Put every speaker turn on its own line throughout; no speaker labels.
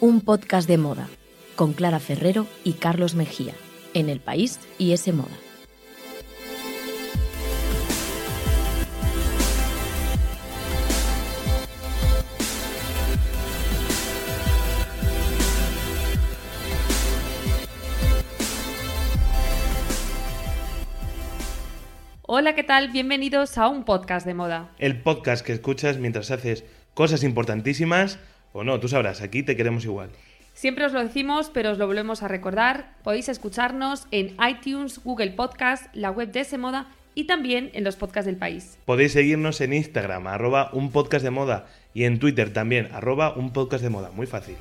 Un podcast de moda con Clara Ferrero y Carlos Mejía en El País y ese moda.
Hola, ¿qué tal? Bienvenidos a un podcast de moda.
El podcast que escuchas mientras haces cosas importantísimas o no, tú sabrás, aquí te queremos igual.
Siempre os lo decimos, pero os lo volvemos a recordar. Podéis escucharnos en iTunes, Google Podcast, la web de ese moda y también en los podcasts del país.
Podéis seguirnos en Instagram, arroba un podcast de moda, y en Twitter también, arroba un podcast de moda. Muy fácil.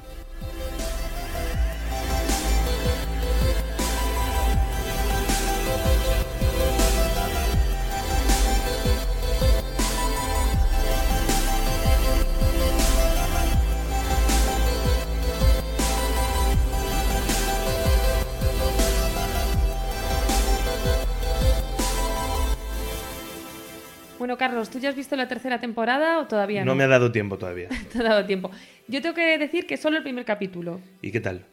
Bueno, Carlos, ¿tú ya has visto la tercera temporada o todavía no?
No me ha dado tiempo todavía.
Te ha dado tiempo. Yo tengo que decir que solo el primer capítulo.
¿Y qué tal?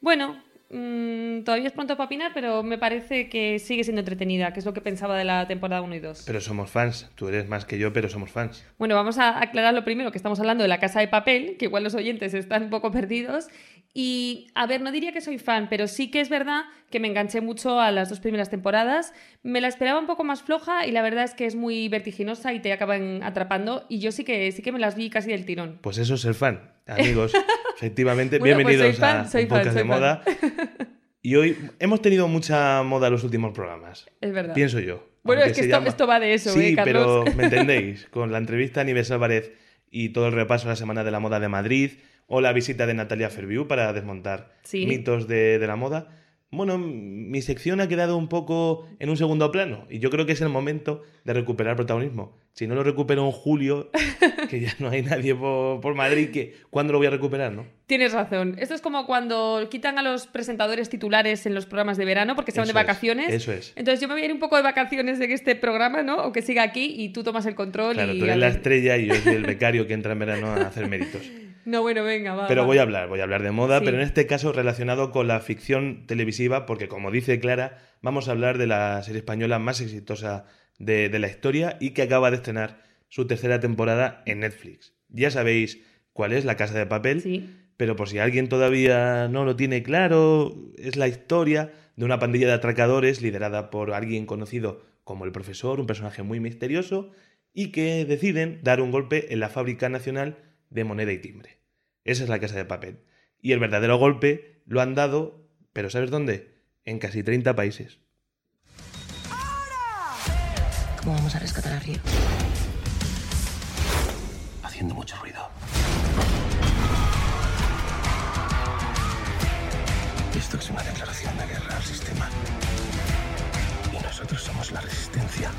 Bueno, mm, todavía es pronto para opinar, pero me parece que sigue siendo entretenida, que es lo que pensaba de la temporada 1 y 2.
Pero somos fans. Tú eres más que yo, pero somos fans.
Bueno, vamos a aclarar lo primero, que estamos hablando de la casa de papel, que igual los oyentes están un poco perdidos. Y, a ver, no diría que soy fan, pero sí que es verdad que me enganché mucho a las dos primeras temporadas. Me la esperaba un poco más floja y la verdad es que es muy vertiginosa y te acaban atrapando. Y yo sí que, sí que me las vi casi del tirón.
Pues eso es ser fan, amigos. Efectivamente,
Bueno, pues
bienvenidos
fan,
a
soy
un
fan,
podcast
soy
de
fan.
moda. Y hoy hemos tenido mucha moda en los últimos programas.
Es verdad.
Pienso yo.
Bueno, es que esto,
llama-
esto va de eso,
Sí,
¿eh, Carlos?
pero me entendéis. Con la entrevista a Nieves Álvarez y todo el repaso a la Semana de la Moda de Madrid o la visita de Natalia Ferviu para desmontar
Sí.
mitos de, de la moda. Bueno, mi sección ha quedado un poco en un segundo plano y yo creo que es el momento de recuperar protagonismo. Si no lo recupero en julio, que ya no hay nadie por, por Madrid, que ¿cuándo lo voy a recuperar, no?
Tienes razón. Esto es como cuando quitan a los presentadores titulares en los programas de verano porque se van de
es,
vacaciones.
eso es.
Entonces yo me voy a ir un poco de vacaciones de este programa, ¿no? O que siga aquí y tú tomas el control
Claro,
y...
tú eres la estrella y yo soy el becario que entra en verano a hacer méritos.
No, bueno, venga, va.
Pero
va.
voy a hablar, voy a hablar de moda,
Sí.
pero en este caso relacionado con la ficción televisiva, porque como dice Clara, vamos a hablar de la serie española más exitosa de, de la historia y que acaba de estrenar su tercera temporada en Netflix. Ya sabéis cuál es La Casa de Papel,
Sí.
pero por si alguien todavía no lo tiene claro, es la historia de una pandilla de atracadores liderada por alguien conocido como el profesor, un personaje muy misterioso, y que deciden dar un golpe en la Fábrica Nacional de Moneda y Timbre. Esa es la casa de papel. Y el verdadero golpe lo han dado, pero ¿sabes dónde? En casi 30 países.
¿Cómo vamos a rescatar a Río?
haciendo mucho ruido. Esto es una declaración de guerra al sistema. Y nosotros somos la resistencia.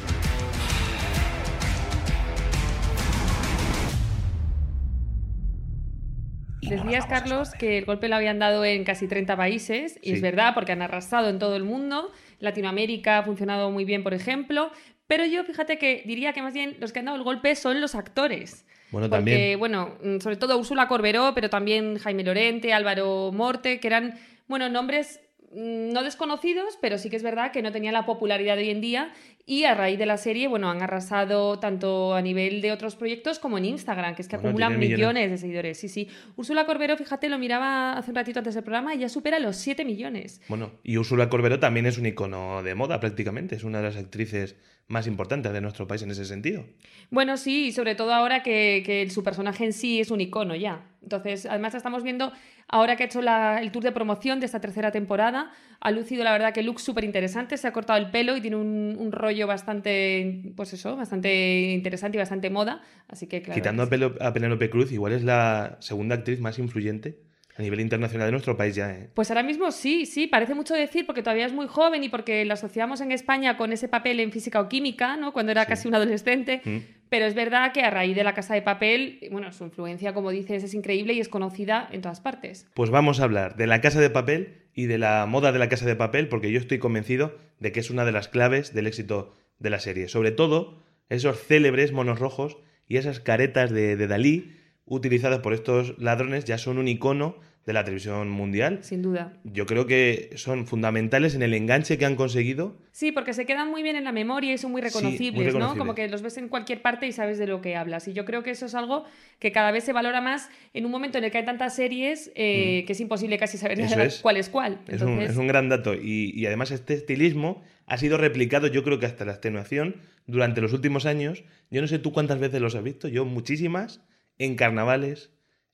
Decías, Carlos, que el golpe lo habían dado en casi 30 países, y
Sí.
es verdad, porque han arrasado en todo el mundo. Latinoamérica ha funcionado muy bien, por ejemplo. Pero yo fíjate que diría que más bien los que han dado el golpe son los actores.
Bueno,
Porque,
también.
bueno, mm, sobre todo Úrsula Corberó, pero también Jaime Lorente, Álvaro Morte, que eran, bueno, nombres no desconocidos, pero sí que es verdad que no tenían la popularidad de hoy en día y a raíz de la serie, bueno, han arrasado tanto a nivel de otros proyectos como en Instagram, que es que
Bueno,
acumulan
millones.
millones de seguidores. Sí, sí. Úrsula Corberó, fíjate, lo miraba hace un ratito antes del programa y ya supera los 7 millones.
Bueno, y Úrsula Corberó también es un icono de moda prácticamente, es una de las actrices más importantes de nuestro país en ese sentido.
Bueno, sí, y sobre todo ahora que, que su personaje en sí es un icono ya. Entonces, además estamos viendo, ahora que ha hecho la- el tour de promoción de esta tercera temporada, ha lucido la verdad que look súper interesante, se ha cortado el pelo y tiene un, un rollo bastante, pues eso, bastante interesante y bastante moda. Así que claro.
Quitando
que
a,
sí.
A Penélope Cruz, igual es la segunda actriz más influyente a nivel internacional de nuestro país ya, ¿eh?
Pues ahora mismo sí, sí, parece mucho decir porque todavía es muy joven y porque la asociamos en España con ese papel en física o química, ¿no? Cuando era
Sí.
casi un adolescente.
Mm.
Pero es verdad que a raíz de la casa de papel, bueno, su influencia, como dices, es increíble y es conocida en todas partes.
Pues vamos a hablar de la casa de papel y de la moda de la casa de papel, porque yo estoy convencido de que es una de las claves del éxito de la serie. Sobre todo esos célebres monos rojos y esas caretas de, de Dalí utilizadas por estos ladrones ya son un icono de la televisión mundial.
Sin duda.
Yo creo que son fundamentales en el enganche que han conseguido.
Sí, porque se quedan muy bien en la memoria y son muy
muy
reconocibles, ¿no? Como que los ves en cualquier parte y sabes de lo que hablas. Y yo creo que eso es algo que cada vez se valora más en un momento en el que hay tantas series eh, que es imposible casi saber
Mm. Es.
cuál es cuál.
Es, un, es un gran dato. Y, y además este estilismo ha sido replicado yo creo que hasta la extenuación durante los últimos años. Yo no sé tú cuántas veces los has visto, yo muchísimas, en carnavales,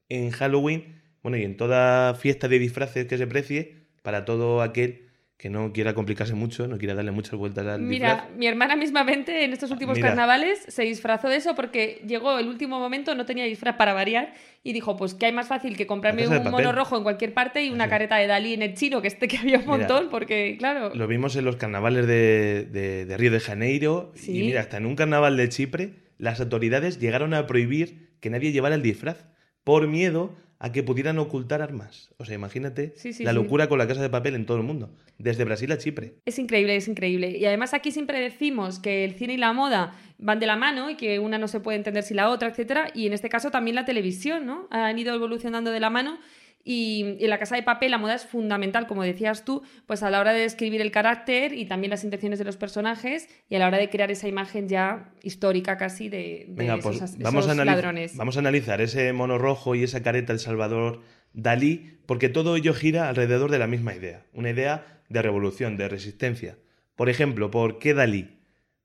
en Halloween, bueno, y en toda fiesta de disfraces que se precie para todo aquel que no quiera complicarse mucho, no quiera darle muchas vueltas al
Mira,
disfraz.
mi hermana mismamente en estos últimos
Mira.
carnavales se disfrazó de eso porque llegó el último momento, no tenía disfraz para variar y dijo, pues que hay más fácil que comprarme un mono rojo en cualquier parte y una
Sí.
careta de Dalí en el chino, que este que había un
Mira,
montón, porque claro...
Lo vimos en los carnavales de, de- de Río de Janeiro.
Sí.
Y mira, hasta en un carnaval de Chipre, las autoridades llegaron a prohibir que nadie llevara el disfraz por miedo a que pudieran ocultar armas. O sea, imagínate
Sí, sí,
la
sí.
locura con la casa de papel en todo el mundo, desde Brasil a Chipre.
Es increíble, es increíble. Y además aquí siempre decimos que el cine y la moda van de la mano y que una no se puede entender sin la otra, etcétera. Y en este caso también la televisión, ¿no? Han ido evolucionando de la mano. Y en la casa de papel la moda es fundamental, como decías tú, pues a la hora de describir el carácter y también las intenciones de los personajes y a la hora de crear esa imagen ya histórica casi de, de
Venga,
esos,
pues
esos
vamos a,
ladrones.
vamos a analizar ese mono rojo y esa careta del Salvador Dalí, porque todo ello gira alrededor de la misma idea, una idea de revolución, de resistencia. Por ejemplo, ¿por qué Dalí?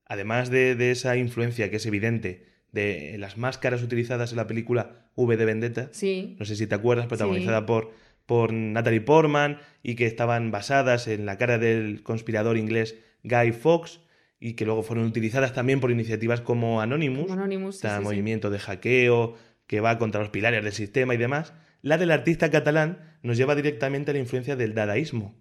Además de, de esa influencia que es evidente de las máscaras utilizadas en la película V de Vendetta,
Sí,
no sé si te acuerdas, protagonizada por, por Natalie Portman y que estaban basadas en la cara del conspirador inglés Guy Fawkes y que luego fueron utilizadas también por iniciativas como Anonymous,
como Anonymous. sí, sí, sí.
movimiento de hackeo que va contra los pilares del sistema y demás. La del artista catalán nos lleva directamente a la influencia del dadaísmo,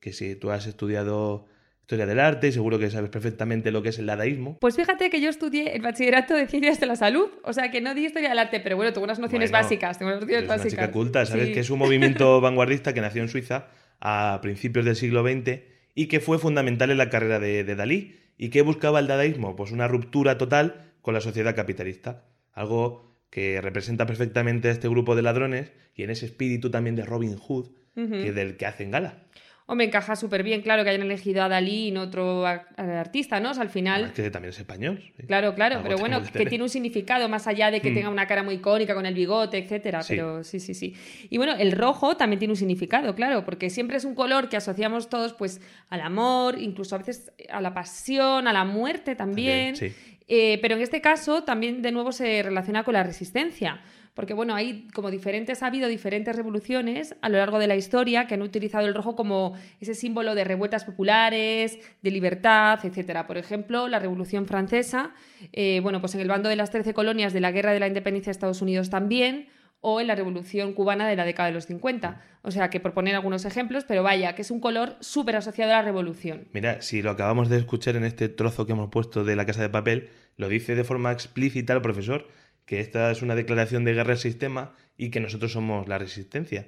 que si tú has estudiado historia del arte, seguro que sabes perfectamente lo que es el dadaísmo.
Pues fíjate que yo estudié el bachillerato de ciencias de la salud, o sea que no di historia del arte, pero bueno, tengo unas nociones
Bueno,
básicas, tengo unas nociones
Eres una
básicas.
chica culta, sabes
Sí.
que es un movimiento vanguardista que nació en Suiza a principios del siglo XX y que fue fundamental en la carrera de, de Dalí. ¿Y qué buscaba el dadaísmo? Pues una ruptura total con la sociedad capitalista. Algo que representa perfectamente a este grupo de ladrones y en ese espíritu también de Robin Hood, que del que hacen gala.
Hombre, encaja súper bien, claro, que hayan elegido a Dalí y no otro artista, ¿no? O sea, al final...
Además que también es español. sí.
Claro, claro,
Algo
pero bueno,
que
tiene un significado más allá de que
Mm.
tenga una cara muy icónica con el bigote, etcétera.
Sí.
Pero sí, sí, sí. Y bueno, el rojo también tiene un significado, claro, porque siempre es un color que asociamos todos, pues, al amor, incluso a veces a la pasión, a la muerte también.
sí.
Eh, pero en este caso también de nuevo se relaciona con la resistencia. Porque bueno, hay como diferentes, ha habido diferentes revoluciones a lo largo de la historia que han utilizado el rojo como ese símbolo de revueltas populares, de libertad, etcétera. Por ejemplo, la Revolución Francesa, eh, bueno, pues en el bando de las 13 colonias de la Guerra de la Independencia de Estados Unidos también, o en la Revolución Cubana de la década de los 50. O sea, que por poner algunos ejemplos, pero vaya, que es un color súper asociado a la revolución.
Mira, si lo acabamos de escuchar en este trozo que hemos puesto de la casa de papel, lo dice de forma explícita el profesor, que esta es una declaración de guerra al sistema y que nosotros somos la resistencia.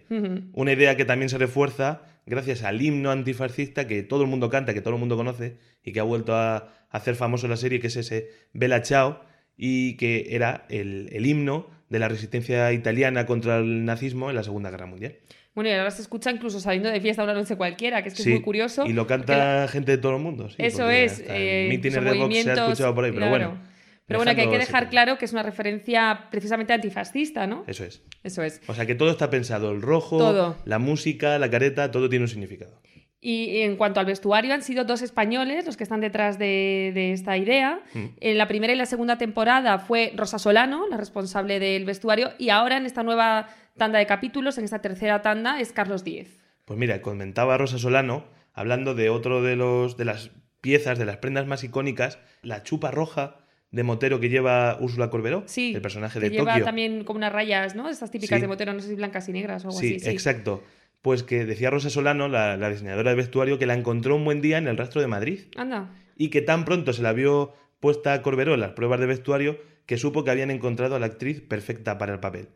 Una idea que también se refuerza gracias al himno antifascista que todo el mundo canta, que todo el mundo conoce y que ha vuelto a hacer famoso la serie, que es ese Bella Ciao, y que era el, el himno de la resistencia italiana contra el nazismo en la Segunda Guerra Mundial.
Bueno, y ahora se escucha incluso saliendo de fiesta una noche cualquiera, que es que
Sí,
es muy curioso.
Y lo canta
la-
gente de todo el mundo. sí,
Eso es. eh,
mítines de Vox se ha escuchado por ahí, pero
claro.
bueno.
Pero bueno, que hay que dejar claro que es una referencia precisamente antifascista, ¿no?
Eso es.
Eso es.
O sea que todo está pensado, el rojo,
Todo.
la música, la careta, todo tiene un significado.
Y en cuanto al vestuario, han sido dos españoles los que están detrás de, de esta idea.
Mm.
En la primera y la segunda temporada fue Rosa Solano, la responsable del vestuario, y ahora en esta nueva tanda de capítulos, en esta tercera tanda, es Carlos Díez.
Pues mira, comentaba Rosa Solano, hablando de otro de los de las piezas, de las prendas más icónicas, la chupa roja de motero que lleva Úrsula Corberó,
Sí,
el personaje
que
de
lleva
Tokio.
también como unas rayas, ¿no? Estas típicas
Sí.
de motero, no sé si blancas y negras o algo
Sí,
así. Sí,
exacto. Pues que decía Rosa Solano, la, la diseñadora de vestuario, que la encontró un buen día en el rastro de Madrid
Anda.
y que tan pronto se la vio puesta a Corberó en las pruebas de vestuario que supo que habían encontrado a la actriz perfecta para el papel.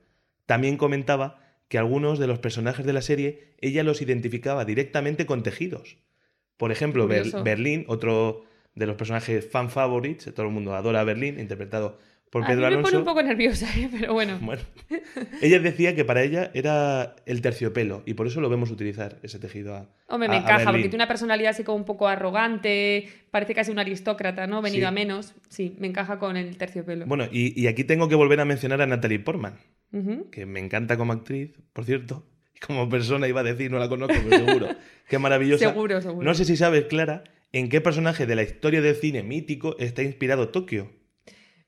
También comentaba que algunos de los personajes de la serie ella los identificaba directamente con tejidos. Por ejemplo, Ber-. Berlín, otro, de los personajes fan favorites, todo el mundo adora a Berlín, interpretado por
A
Pedro
mí me pone un poco nerviosa, ¿eh? pero bueno.
Bueno, ella decía que para ella era el terciopelo y por eso lo vemos utilizar ese tejido a.
Hombre, me
a- a
encaja, porque tiene una personalidad así como un poco arrogante, parece casi un aristócrata, ¿no? Venido
Sí.
a menos. Sí, me encaja con el terciopelo.
Bueno, y, y aquí tengo que volver a mencionar a Natalie Portman, que me encanta como actriz, por cierto. Como persona iba a decir, no la conozco, pero seguro. Qué maravillosa.
Seguro, seguro.
No sé si sabes, Clara, en qué personaje de la historia del cine mítico está inspirado Tokio.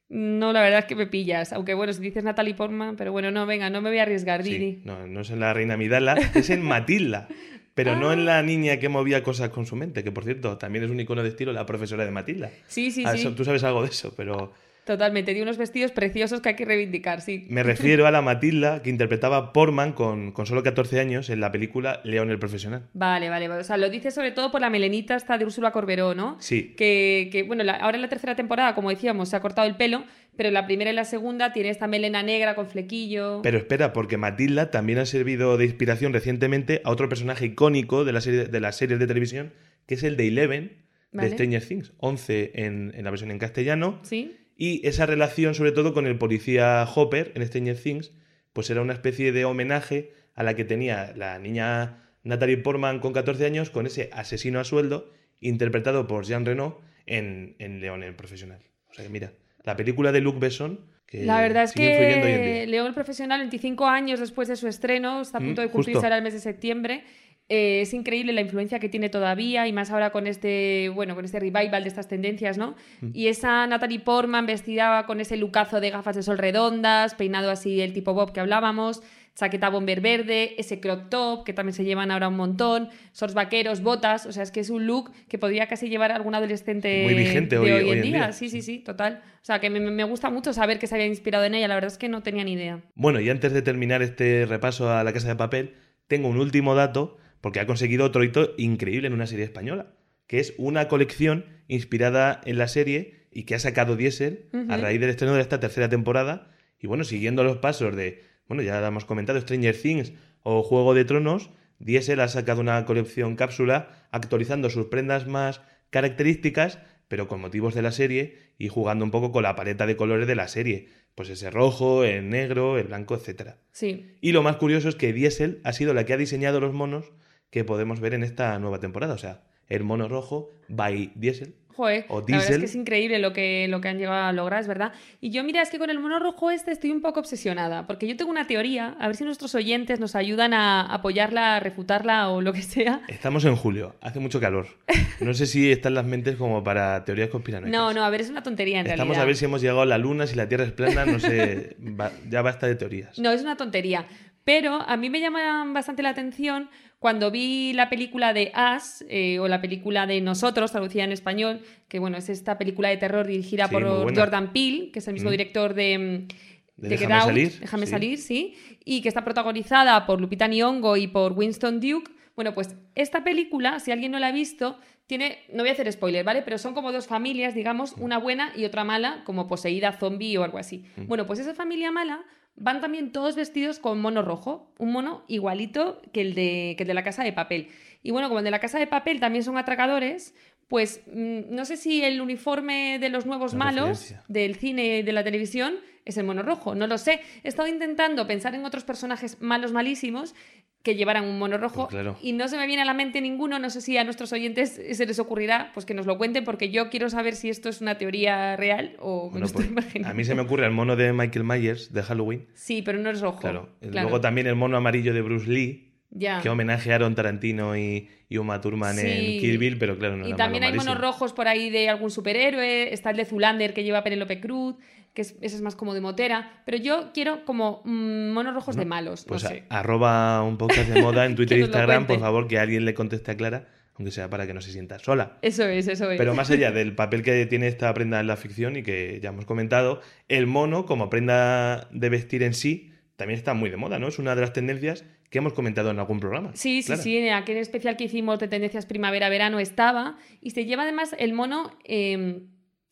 No, la verdad es que me pillas. Aunque bueno, si dices Natalie Portman, pero bueno, no, venga, no me voy a arriesgar,
Sí,
Didi.
no, no es en la reina Midala, es en Matilda. Pero no
Ah.
en la niña que movía cosas con su mente, que por cierto también es un icono de estilo la profesora de Matilda.
Sí, sí,
Ah,
sí.
tú sabes algo de eso, pero
Totalmente. Tiene unos vestidos preciosos que hay que reivindicar, sí.
me refiero a la Matilda que interpretaba Portman con, con solo 14 años en la película León el Profesional.
Vale, vale, vale. O sea, lo dices sobre todo por la melenita esta de Úrsula Corberó, ¿no?
Sí.
Que, que, bueno, la- ahora en la tercera temporada, como decíamos, se ha cortado el pelo, pero la primera y la segunda tiene esta melena negra con flequillo.
Pero espera, porque Matilda también ha servido de inspiración recientemente a otro personaje icónico de, la serie, de las series de televisión, que es el de Eleven
Vale.
de Stranger Things, 11 en, en la versión en castellano.
¿Sí?
Y esa relación, sobre todo con el policía Hopper en Stranger Things, pues era una especie de homenaje a la que tenía la niña Natalie Portman con 14 años, con ese asesino a sueldo, interpretado por Jean Reno en, en León el Profesional. O sea que mira, la película de Luc Besson, que
La verdad es que. León el Profesional, 25 años después de su estreno, está a
Mm,
punto de cumplirse ahora el mes de septiembre. Eh, es increíble la influencia que tiene todavía y más ahora con este, bueno, con este revival de estas tendencias, ¿no?
Mm.
Y esa Natalie Portman vestida con ese lucazo de gafas de sol redondas, peinado así el tipo Bob que hablábamos, chaqueta bomber verde, ese crop top que también se llevan ahora un montón, shorts vaqueros, botas, o sea, es que es un look que podría casi llevar algún adolescente
Muy vigente
de
hoy-
hoy,
hoy
en
en
día.
día.
Sí, sí, sí, total. O sea, que me, me gusta mucho saber que se había inspirado en ella, la verdad es que no tenía ni idea.
Bueno, y antes de terminar este repaso a la casa de papel, tengo un último dato, porque ha conseguido otro hito increíble en una serie española, que es una colección inspirada en la serie y que ha sacado Diesel a raíz del estreno de esta tercera temporada. Y bueno, siguiendo los pasos de, bueno, ya lo hemos comentado, Stranger Things o Juego de Tronos, Diesel ha sacado una colección cápsula actualizando sus prendas más características, pero con motivos de la serie y jugando un poco con la paleta de colores de la serie. Pues ese rojo, el negro, el blanco, etcétera.
Sí.
Y lo más curioso es que Diesel ha sido la que ha diseñado los monos que podemos ver en esta nueva temporada. O sea, el mono rojo by Diesel.
Joder,
O
la verdad es
Diesel.
que es increíble lo que, lo que han llegado a lograr, es verdad. Y yo, mira, es que con el mono rojo este estoy un poco obsesionada, porque yo tengo una teoría, a ver si nuestros oyentes nos ayudan a apoyarla, a refutarla o lo que sea.
Estamos en julio, hace mucho calor. No sé si están las mentes como para teorías conspiranoicas.
No, no, a ver, es una tontería en
Estamos
realidad.
a ver si hemos llegado a la luna, si la Tierra es plana, no sé. va- ya basta de teorías.
No, es una tontería. Pero a mí me llama bastante la atención cuando vi la película de Us, eh, o la película de Nosotros, traducida en español, que bueno, es esta película de terror dirigida
Sí,
por. Jordan Peele, que es el mismo
Mm.
director de, mm,
De
de Get
Déjame
Out,
salir,
Déjame
sí.
salir, sí, y que está protagonizada por Lupita Nyong'o y por Winston Duke. Bueno, pues esta película, si alguien no la ha visto, tiene, no voy a hacer spoiler, ¿vale? Pero son como dos familias, digamos, una buena y otra mala, como poseída zombie o algo así.
Mm.
Bueno, pues esa familia mala van también todos vestidos con mono rojo, un mono igualito que el de, que el de la casa de papel. Y bueno, como el de la casa de papel también son atracadores, pues mm, no sé si el uniforme de los nuevos malos
referencia.
del cine y de la televisión es el mono rojo, no lo sé. He estado intentando pensar en otros personajes malos malísimos que llevaran un mono rojo
Pues claro.
y no se me viene a la mente ninguno, no sé si a nuestros oyentes se les ocurrirá pues que nos lo cuenten porque yo quiero saber si esto es una teoría real o me
Bueno,
lo estoy
pues,
imaginando.
a mí se me ocurre el mono de Michael Myers de Halloween.
Sí, pero no es rojo.
Claro.
claro.
Luego también el mono amarillo de Bruce Lee.
Ya.
Que homenajearon Tarantino y, y Uma Thurman
Sí.
en Kill Bill, pero claro, no
Y también
malo,
hay monos
malísimo.
rojos por ahí de algún superhéroe. Está el de Zulander que lleva Penélope Cruz, que es, ese es más como de motera. Pero yo quiero como mm, monos rojos de malos.
Pues
no
a- arroba un podcast de moda en Twitter e Instagram, por favor, que alguien le conteste a Clara, aunque sea para que no se sienta sola.
Eso es, eso es.
Pero más allá del papel que tiene esta prenda en la ficción y que ya hemos comentado, el mono como prenda de vestir en sí también está muy de moda, ¿no? Es una de las tendencias que hemos comentado en algún programa.
Sí, sí,
Clara.
sí, en aquel especial que hicimos de tendencias primavera-verano estaba. Y se lleva además el mono eh,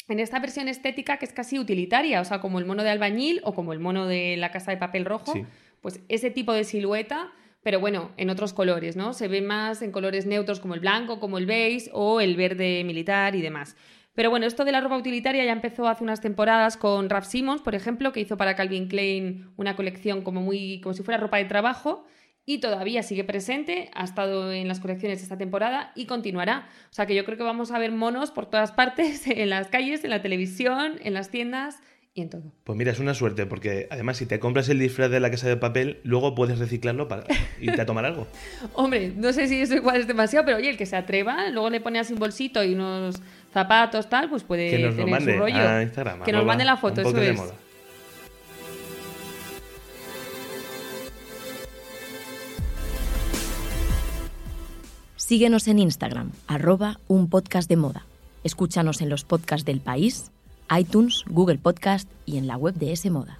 en esta versión estética que es casi utilitaria, o sea, como el mono de albañil o como el mono de la casa de papel rojo.
Sí.
Pues ese tipo de silueta, pero bueno, en otros colores, ¿no? Se ve más en colores neutros como el blanco, como el beige o el verde militar y demás. Pero bueno, esto de la ropa utilitaria ya empezó hace unas temporadas con Raf Simons, por ejemplo, que hizo para Calvin Klein una colección como muy como si fuera ropa de trabajo y todavía sigue presente, ha estado en las colecciones esta temporada y continuará. O sea que yo creo que vamos a ver monos por todas partes, en las calles, en la televisión, en las tiendas y en todo.
Pues mira, es una suerte, porque además si te compras el disfraz de la casa de papel, luego puedes reciclarlo para irte a tomar algo.
Hombre, no sé si eso igual es demasiado, pero oye, el que se atreva, luego le pone así un bolsito y unos zapatos, tal, pues puede
Que nos lo
tener
mande
su rollo.
a Instagram.
que nos mande la foto,
un
eso es.
moda.
Síguenos en Instagram, arroba un podcast de moda. Escúchanos en los podcasts del país, iTunes, Google Podcast y en la web de S Moda.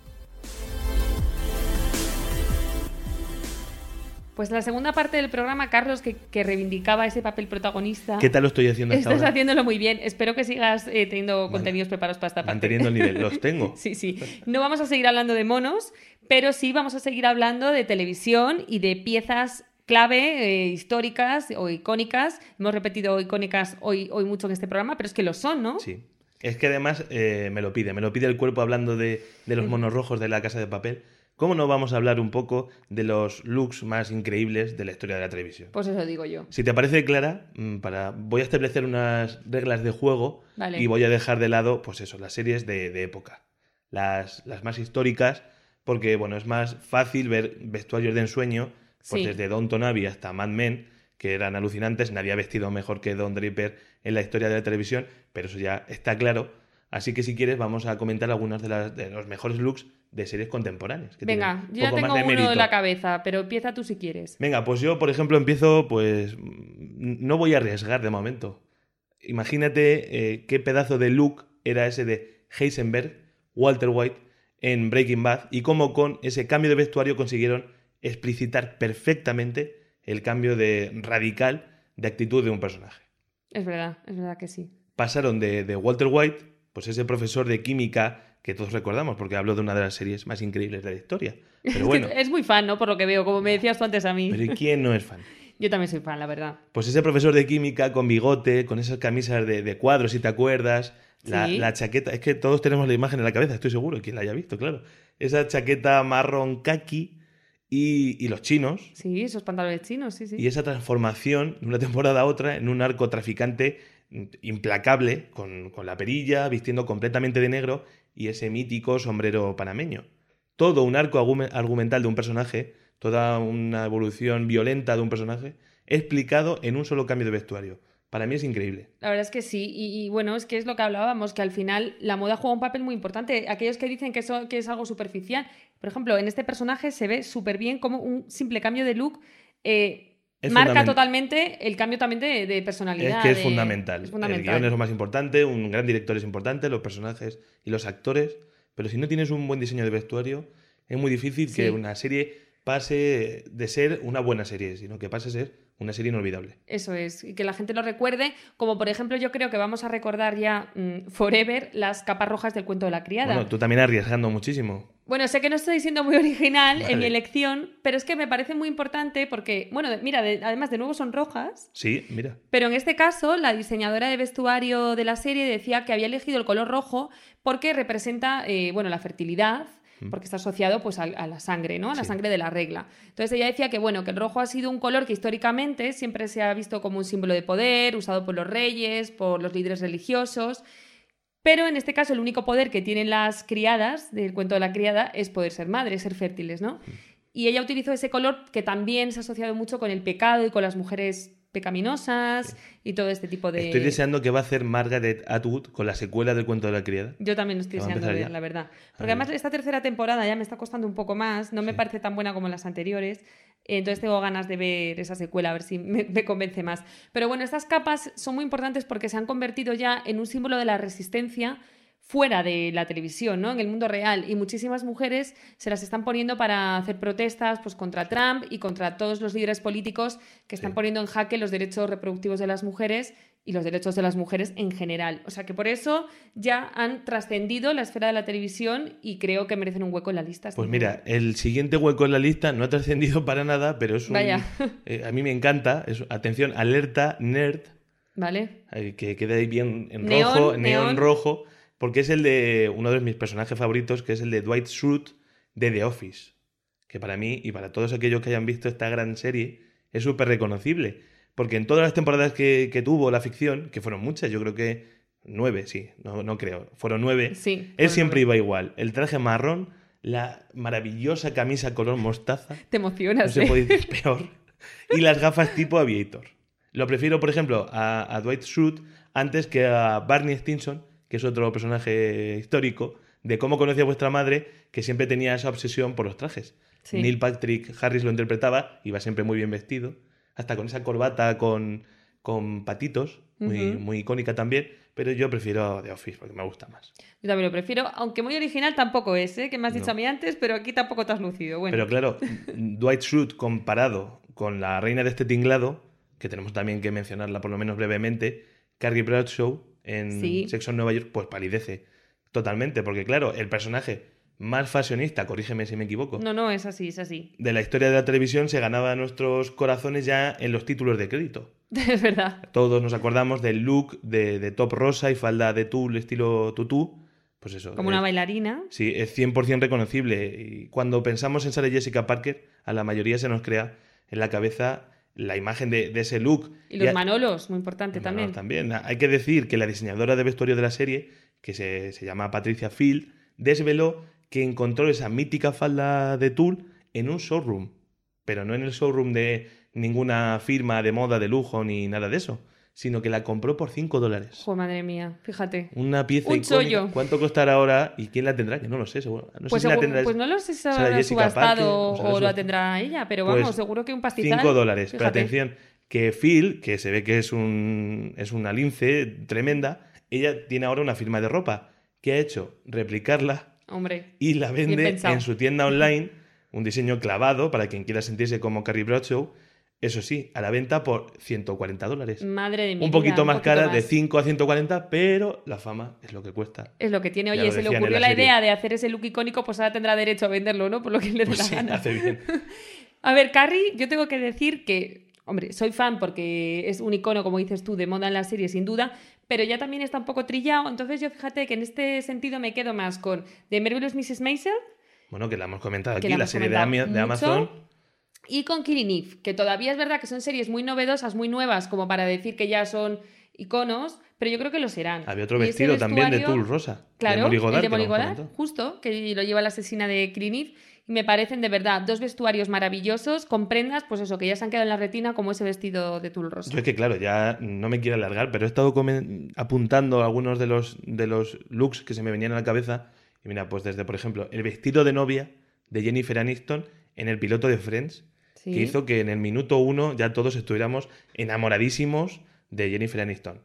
Pues la segunda parte del programa, Carlos, que, que reivindicaba ese papel protagonista.
¿Qué tal lo estoy haciendo hasta
Estás
ahora?
haciéndolo muy bien. Espero que sigas eh, teniendo contenidos preparados para esta parte.
Manteniendo el nivel. Los tengo.
Sí, sí. No vamos a seguir hablando de monos, pero sí vamos a seguir hablando de televisión y de piezas clave, eh, históricas o icónicas. Hemos repetido icónicas hoy, hoy mucho en este programa, pero es que lo son, ¿no?
Sí. Es que además eh, me lo pide, me lo pide el cuerpo hablando de, de los monos rojos de la casa de papel. ¿Cómo no vamos a hablar un poco de los looks más increíbles de la historia de la televisión?
Pues eso digo yo.
Si te parece clara, mm, para, voy a establecer unas reglas de juego
Vale.
y voy a dejar de lado, pues eso, las series de, de época. Las, las más históricas, porque bueno, es más fácil ver vestuarios de ensueño, pues
Sí.
desde Don Abbey hasta Mad Men, que eran alucinantes, nadie ha vestido mejor que Don Draper en la historia de la televisión, pero eso ya está claro. Así que si quieres vamos a comentar algunas de, las, de los mejores looks de series contemporáneas. que
Venga, yo ya tengo
más de
uno
mérito.
en la cabeza, pero empieza tú si quieres.
Venga, pues yo, por ejemplo, empiezo, pues mm, no voy a arriesgar de momento. Imagínate eh, qué pedazo de look era ese de Heisenberg, Walter White, en Breaking Bad, y cómo con ese cambio de vestuario consiguieron explicitar perfectamente el cambio de radical de actitud de un personaje.
Es verdad, es verdad que sí.
Pasaron de, de Walter White, pues ese profesor de química que todos recordamos, porque habló de una de las series más increíbles de la historia. Pero bueno,
Es muy fan, ¿no? Por lo que veo, como me decías tú antes a mí.
pero ¿y quién no es fan?
Yo también soy fan, la verdad.
Pues ese profesor de química con bigote, con esas camisas de, de cuadros, si te acuerdas, la,
Sí.
la chaqueta, es que todos tenemos la imagen en la cabeza, estoy seguro, quien la haya visto, claro. Esa chaqueta marrón kaki y, y los chinos,
Sí, esos pantalones chinos, sí, sí.
y esa transformación de una temporada a otra en un narcotraficante implacable, con, con la perilla, vistiendo completamente de negro y ese mítico sombrero panameño. Todo un arco argumen- argumental de un personaje, toda una evolución violenta de un personaje, explicado en un solo cambio de vestuario. Para mí es increíble.
La verdad es que sí, y, y bueno, es que es lo que hablábamos, que al final la moda juega un papel muy importante. Aquellos que dicen que, eso, que es algo superficial, por ejemplo, en este personaje se ve súper bien como un simple cambio de look eh,
Es
marca totalmente el cambio también de, de personalidad.
Es que es
de-
fundamental.
es
El
fundamental.
guion es lo más importante, un gran director es importante, los personajes y los actores, pero si no tienes un buen diseño de vestuario, es muy difícil
Sí.
que una serie pase de ser una buena serie, sino que pase a ser una serie inolvidable.
Eso es, y que la gente lo recuerde, como por ejemplo yo creo que vamos a recordar ya mm, forever las capas rojas del cuento de la criada.
Bueno, tú también arriesgando muchísimo.
Bueno, sé que no estoy siendo muy original en mi elección, pero es que me parece muy importante porque, bueno, mira, de- además de nuevo son rojas,
Sí, mira.
pero en este caso la diseñadora de vestuario de la serie decía que había elegido el color rojo porque representa, eh, bueno, la fertilidad, porque está asociado pues a, a la sangre, ¿no? A la
Sí.
sangre de la regla. Entonces ella decía que, bueno, que el rojo ha sido un color que históricamente siempre se ha visto como un símbolo de poder, usado por los reyes, por los líderes religiosos. Pero en este caso el único poder que tienen las criadas del cuento de la criada es poder ser madres, ser fértiles, ¿no? Y ella utilizó ese color que también se ha asociado mucho con el pecado y con las mujeres pecaminosas y todo este tipo de...
Estoy deseando que va a hacer Margaret Atwood con la secuela del cuento de la criada.
Yo también lo estoy deseando ver, la verdad. Porque
Ahí.
además esta tercera temporada ya me está costando un poco más, no me
Sí.
parece tan buena como las anteriores. Entonces tengo ganas de ver esa secuela, a ver si me, me convence más. Pero bueno, estas capas son muy importantes porque se han convertido ya en un símbolo de la resistencia fuera de la televisión, ¿no? En el mundo real. Y muchísimas mujeres se las están poniendo para hacer protestas pues, contra Trump y contra todos los líderes políticos que están
Sí.
poniendo en jaque los derechos reproductivos de las mujeres y los derechos de las mujeres en general. O sea que por eso ya han trascendido la esfera de la televisión y creo que merecen un hueco en la lista.
Pues mira, el siguiente hueco en la lista no ha trascendido para nada, pero es un...
Vaya.
eh, a mí me encanta. Es, atención, alerta nerd.
Vale.
eh, que quede ahí bien en rojo, neón. rojo, porque es el de uno de mis personajes favoritos, que es el de Dwight Schrute de The Office, que para mí y para todos aquellos que hayan visto esta gran serie es súper reconocible, porque en todas las temporadas que, que tuvo la ficción, que fueron muchas, yo creo que nueve, sí, no, no creo, fueron nueve,
Sí.
él siempre iba igual, el traje marrón, la maravillosa camisa color mostaza,
Te
no
emocionas,
se
¿eh?
puede decir peor. Y las gafas tipo Aviator. Lo prefiero, por ejemplo, a, a Dwight Schrute antes que a Barney Stinson, que es otro personaje histórico, de cómo conocí a vuestra madre, que siempre tenía esa obsesión por los trajes.
Sí.
Neil Patrick Harris lo interpretaba, iba siempre muy bien vestido, hasta con esa corbata con, con patitos, muy, muy icónica también, pero yo prefiero The Office porque me gusta más.
Yo también lo prefiero, aunque muy original tampoco es, ¿eh? Que me has dicho
No.
a mí antes, pero aquí tampoco te has lucido. Bueno,
Pero claro, Dwight Schrute comparado con la reina de este tinglado, que tenemos también que mencionarla por lo menos brevemente, Carrie Bradshaw en
Sí.
Sexo en Nueva York, pues palidece totalmente, porque claro, el personaje más fashionista, corrígeme si me equivoco,
no, no, es así, es así.
de la historia de la televisión se ganaba nuestros corazones ya en los títulos de crédito.
Es verdad.
Todos nos acordamos del look de, de top rosa y falda de tul estilo tutú, pues eso.
Como
eh,
una bailarina.
Sí, es 100% reconocible. Y cuando pensamos en Sarah Jessica Parker, a la mayoría se nos crea en la cabeza la imagen de, de ese look.
Y los Manolos, muy importante
Los
también.
También. Hay que decir que la diseñadora de vestuario de la serie, que se, se llama Patricia Field, desveló que encontró esa mítica falda de tul en un showroom. Pero no en el showroom de ninguna firma de moda de lujo ni nada de eso, sino que la compró por 5 dólares.
Jo, madre mía, fíjate.
Una pieza
Un
icónica.
chollo.
¿Cuánto costará ahora y quién la tendrá? Que no lo sé, seguro. No
Pues,
sé si la tendrá.
pues no lo sé si habrá subastado
Parker, o
o lo tendrá ella, pero
Pues,
vamos, seguro que un pastizal.
5 dólares. Pero
fíjate.
atención, que Phil, que se ve que es un es una lince tremenda, ella tiene ahora una firma de ropa. ¿Qué ha hecho? Replicarla
Hombre,
y la vende en su tienda online, un diseño clavado para quien quiera sentirse como Carrie Bradshaw. Eso sí, a la venta por 140 dólares.
madre de mi
un
vida,
poquito más cara, de
más.
5 a 140, pero la fama es lo que cuesta.
Es lo que tiene. Oye, se le ocurrió
la
idea de hacer ese look icónico, pues ahora tendrá derecho a venderlo, ¿no? Por lo que le dé
Pues
la
sí,
gana.
hace bien.
A ver, Carrie, yo tengo que decir que, hombre, soy fan porque es un icono, como dices tú, de moda en la serie, sin duda, pero ya también está un poco trillado. Entonces, yo fíjate que en este sentido me quedo más con The Marvelous Mrs. Maisel
Bueno, que la hemos comentado
Que
aquí,
la
serie de. Amazon.
Y con Killing Eve, que todavía es verdad que son series muy novedosas, muy nuevas, como para decir que ya son iconos, pero yo creo que lo serán.
Había otro
Y ese
vestido también de tul rosa.
Claro,
de
el Molly
comentado.
justo, que lo lleva la asesina de Clinif. Y me parecen de verdad dos vestuarios maravillosos con prendas, pues eso, que ya se han quedado en la retina, como ese vestido de tul rosa.
Yo es que, claro, ya no me quiero alargar, pero he estado apuntando algunos de los, de los looks que se me venían a la cabeza. Y mira, pues desde, por ejemplo, el vestido de novia de Jennifer Aniston en el piloto de Friends,
Sí.
que hizo que en el minuto uno ya todos estuviéramos enamoradísimos de Jennifer Aniston.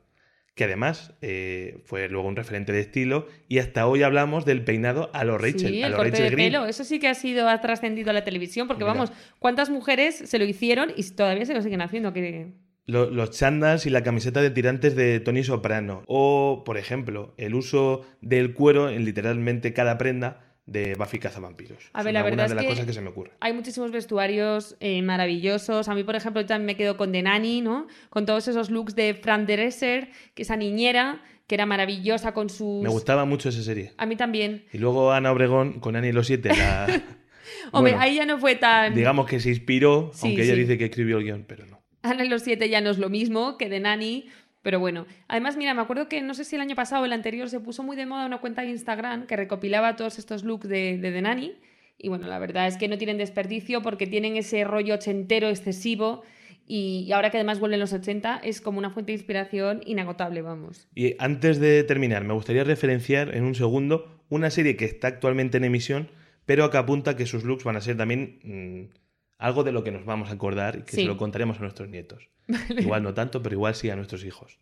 Que además eh, fue luego un referente de estilo y hasta hoy hablamos del peinado a los Rachel,
Sí,
a
el
los
corte
Rachel
de
Green.
pelo, eso sí que ha sido, ha trascendido a la televisión, porque
Mira.
vamos, ¿cuántas mujeres se lo hicieron y todavía se lo siguen haciendo? Que...
Lo- los chandas y la camiseta de tirantes de Tony Soprano. O, por ejemplo, el uso del cuero en literalmente cada prenda de Buffy Cazavampiros.
A ver, la verdad
de
es
las
que-
cosas que se me ocurren.
Hay muchísimos vestuarios eh, maravillosos. A mí, por ejemplo, yo también me quedo con The Nanny, ¿no? Con todos esos looks de Fran Dresser, que esa niñera, que era maravillosa con sus...
Me gustaba mucho esa serie.
A mí también.
Y luego Ana Obregón con Annie los siete, la...
Hombre,
Bueno,
ahí ya no fue tan...
digamos que se inspiró,
Sí,
aunque ella
sí.
dice que escribió el guion, pero no.
Ana los siete ya no es lo mismo que de Nani, pero bueno. Además, mira, me acuerdo que no sé si el año pasado o el anterior se puso muy de moda una cuenta de Instagram que recopilaba todos estos looks de, de The Nanny. Y bueno, la verdad es que no tienen desperdicio porque tienen ese rollo ochentero excesivo. Y, ahora que además vuelven los 80, es como una fuente de inspiración inagotable, vamos.
Y antes de terminar, me gustaría referenciar en un segundo una serie que está actualmente en emisión, pero que apunta que sus looks van a ser también mm, algo de lo que nos vamos a acordar y que
Sí.
se lo contaremos a nuestros nietos. Igual no tanto, pero igual sí a nuestros hijos.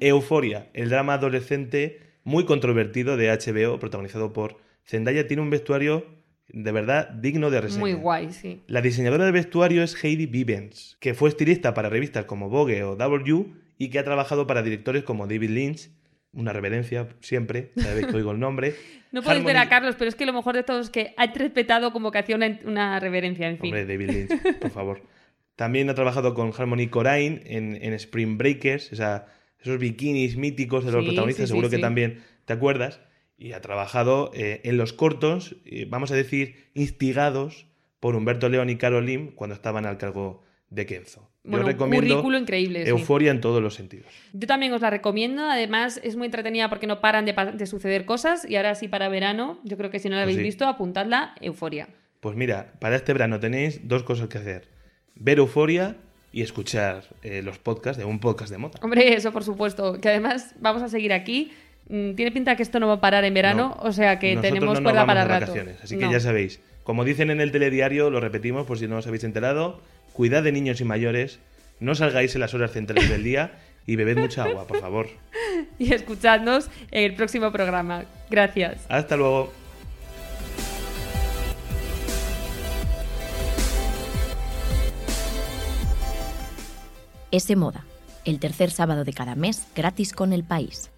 Euforia, el drama adolescente muy controvertido de HBO, protagonizado por Zendaya, tiene un vestuario de verdad digno de reseña.
Muy guay, sí.
La diseñadora de vestuario es Heidi Vivens, que fue estilista para revistas como Vogue o W y que ha trabajado para directores como David Lynch, una reverencia siempre, cada vez que oigo el nombre.
No podéis ver a Carlos, pero es que lo mejor de todo es que ha respetado como que hacía una, una reverencia, en fin.
Hombre, David Lynch, por favor. También ha trabajado con Harmony Corrine en, en Spring Breakers, esa esos bikinis míticos de los
Sí,
protagonistas,
sí, sí,
seguro que también te acuerdas, y ha trabajado eh, en los cortos, eh, vamos a decir, instigados por Humberto León y Carol Lim cuando estaban al cargo de Kenzo.
Bueno,
Yo recomiendo
currículo increíble, sí.
Euforia en todos los sentidos.
Yo también os la recomiendo. Además, es muy entretenida porque no paran de, suceder cosas. Y ahora sí, para verano, yo creo que si no la
Pues
habéis
sí.
visto, apuntadla, Euforia.
Pues mira, para este verano tenéis dos cosas que hacer. Ver Euforia y escuchar eh, los podcasts de un podcast de moda.
Hombre, eso por supuesto. Que además vamos a seguir aquí. Mm, Tiene pinta que esto no va a parar en verano,
No.
o sea que tenemos
no
cuerda para rato.
así que
No.
ya sabéis. Como dicen en el telediario, lo repetimos por si no os habéis enterado, cuidad de niños y mayores, no salgáis en las horas centrales del día y bebed mucha agua, por favor.
Y escuchadnos en el próximo programa. Gracias.
Hasta luego.
Ese Moda, el tercer sábado de cada mes gratis con el país.